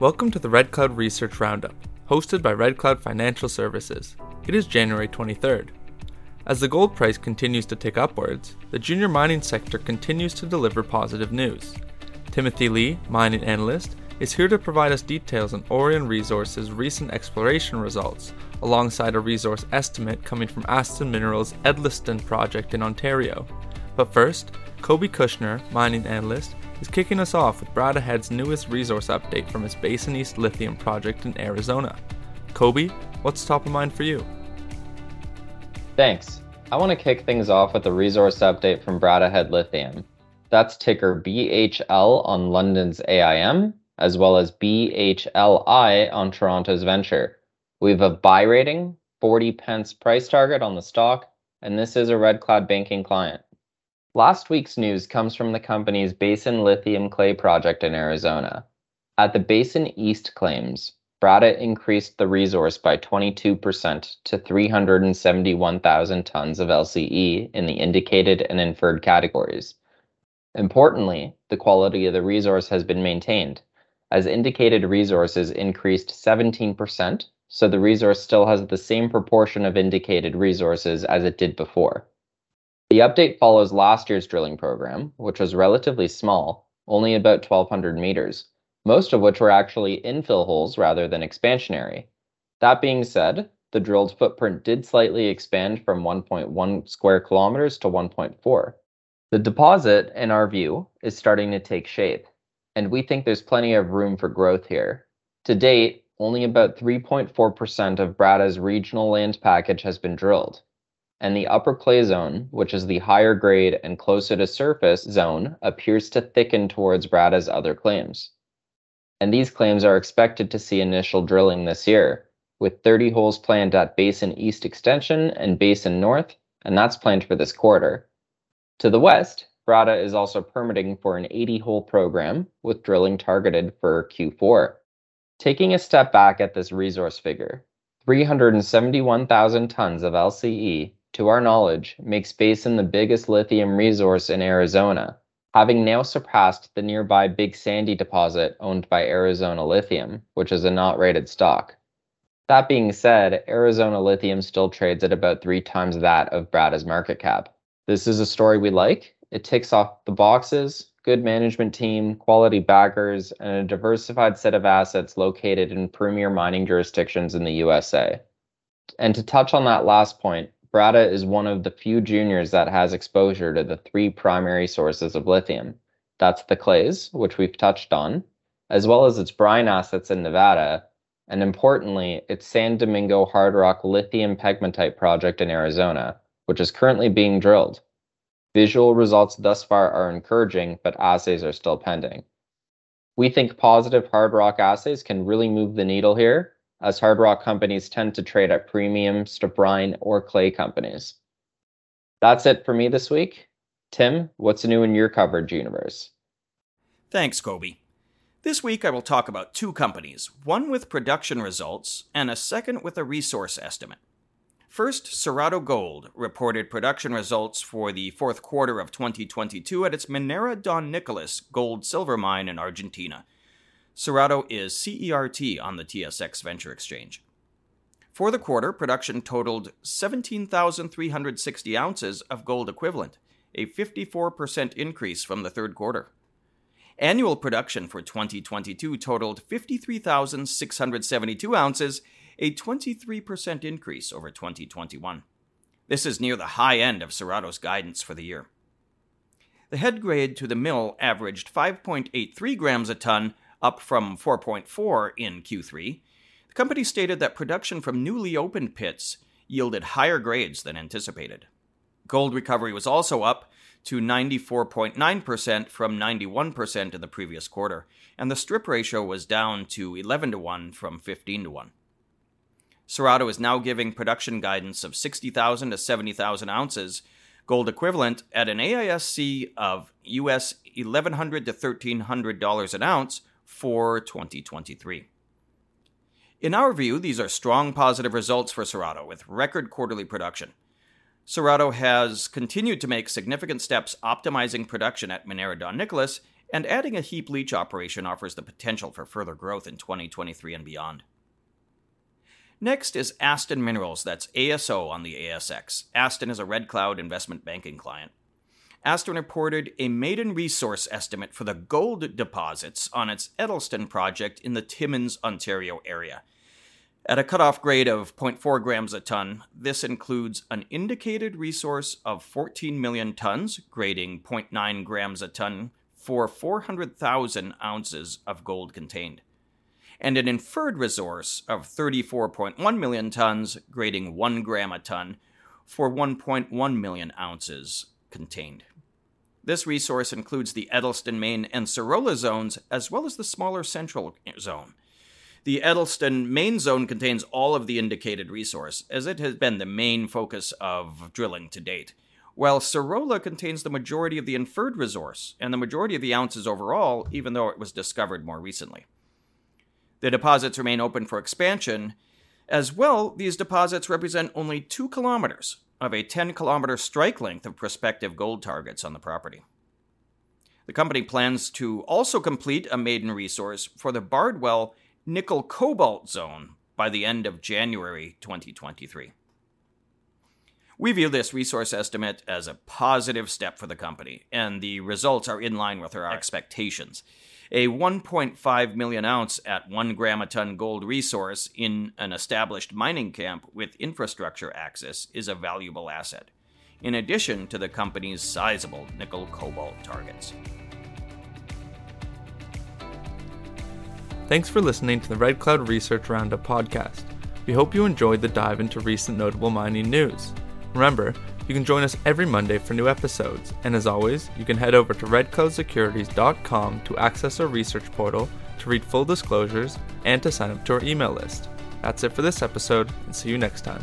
Welcome to the Red Cloud Research Roundup, hosted by Red Cloud Financial Services. It is January 23rd. As the gold price continues to tick upwards, the junior mining sector continues to deliver positive news. Timothy Lee, mining analyst, is here to provide us details on Orion Resources' recent exploration results, alongside a resource estimate coming from Aston Minerals' Edleston project in Ontario. But first, Koby Kushner, mining analyst, is kicking us off with Bradda Head's newest resource update from his Basin East lithium project in Arizona. Koby, what's top of mind for you? Thanks. I want to kick things off with a resource update from Bradda Head Lithium. That's ticker BHL on London's AIM, as well as BHLI on Toronto's Venture. We have a buy rating, 40 pence price target on the stock, and this is a Red Cloud banking client. Last week's news comes from the company's Basin Lithium Clay project in Arizona. At the Basin East claims, Bradda increased the resource by 22% to 371,000 tons of LCE in the indicated and inferred categories. Importantly, the quality of the resource has been maintained, as indicated resources increased 17%, so the resource still has the same proportion of indicated resources as it did before. The update follows last year's drilling program, which was relatively small, only about 1,200 meters, most of which were actually infill holes rather than expansionary. That being said, the drilled footprint did slightly expand from 1.1 square kilometers to 1.4. The deposit, in our view, is starting to take shape, and we think there's plenty of room for growth here. To date, only about 3.4% of Bradda's regional land package has been drilled, and the upper clay zone, which is the higher grade and closer to surface zone, appears to thicken towards Bradda's other claims. And these claims are expected to see initial drilling this year, with 30 holes planned at Basin East Extension and Basin North, and that's planned for this quarter. To the west, Bradda is also permitting for an 80 hole program, with drilling targeted for Q4. Taking a step back at this resource figure, 371,000 tons of LCE to our knowledge, makes Basin the biggest lithium resource in Arizona, having now surpassed the nearby Big Sandy deposit owned by Arizona Lithium, which is a not rated stock. That being said, Arizona Lithium still trades at about three times that of Bradda's market cap. This is a story we like. It ticks off the boxes, good management team, quality backers, and a diversified set of assets located in premier mining jurisdictions in the USA. And to touch on that last point, Bradda is one of the few juniors that has exposure to the three primary sources of lithium. That's the clays, which we've touched on, as well as its brine assets in Nevada, and importantly, its San Domingo hard rock lithium pegmatite project in Arizona, which is currently being drilled. Visual results thus far are encouraging, but assays are still pending. We think positive hard rock assays can really move the needle here, as hard rock companies tend to trade at premiums to brine or clay companies. That's it for me this week. Tim, what's new in your coverage universe? Thanks, Koby. This week I will talk about two companies, one with production results and a second with a resource estimate. First, Cerrado Gold reported production results for the fourth quarter of 2022 at its Minera Don Nicolas gold silver mine in Argentina. Cerrado is CERT on the TSX Venture Exchange. For the quarter, production totaled 17,360 ounces of gold equivalent, a 54% increase from the third quarter. Annual production for 2022 totaled 53,672 ounces, a 23% increase over 2021. This is near the high end of Cerrado's guidance for the year. The head grade to the mill averaged 5.83 grams a ton, up from 4.4 in Q3, the company stated that production from newly opened pits yielded higher grades than anticipated. Gold recovery was also up to 94.9% from 91% in the previous quarter, and the strip ratio was down to 11 to 1 from 15 to 1. Cerrado is now giving production guidance of 60,000 to 70,000 ounces gold equivalent at an AISC of US 1,100 to 1300 dollars an ounce for 2023. In our view, these are strong positive results for Cerrado with record quarterly production. Cerrado has continued to make significant steps optimizing production at Minera Don Nicolas and adding a heap leach operation offers the potential for further growth in 2023 and beyond. Next is Aston Minerals, that's ASO on the ASX. Aston is a Red Cloud investment banking client. Aston reported a maiden resource estimate for the gold deposits on its Edleston project in the Timmins, Ontario area. At a cutoff grade of 0.4 grams a ton, this includes an indicated resource of 14 million tons, grading 0.9 grams a ton for 400,000 ounces of gold contained, and an inferred resource of 34.1 million tons, grading 1 gram a ton for 1.1 million ounces contained. This resource includes the Edleston Main and Sarola zones, as well as the smaller Central zone. The Edleston main zone contains all of the indicated resource, as it has been the main focus of drilling to date, while Sarola contains the majority of the inferred resource and the majority of the ounces overall, even though it was discovered more recently. The deposits remain open for expansion. As well, these deposits represent only 2 kilometers of a 10 kilometer strike length of prospective gold targets on the property. The company plans to also complete a maiden resource for the Bardwell nickel cobalt zone by the end of January 2023. We view this resource estimate as a positive step for the company, and the results are in line with our expectations. A 1.5 million ounce at 1 gram a ton gold resource in an established mining camp with infrastructure access is a valuable asset, in addition to the company's sizable nickel cobalt targets. Thanks for listening to the Red Cloud Research Roundup podcast. We hope you enjoyed the dive into recent notable mining news. Remember, you can join us every Monday for new episodes, and as always, you can head over to redcloudsecurities.com to access our research portal, to read full disclosures, and to sign up to our email list. That's it for this episode, and see you next time.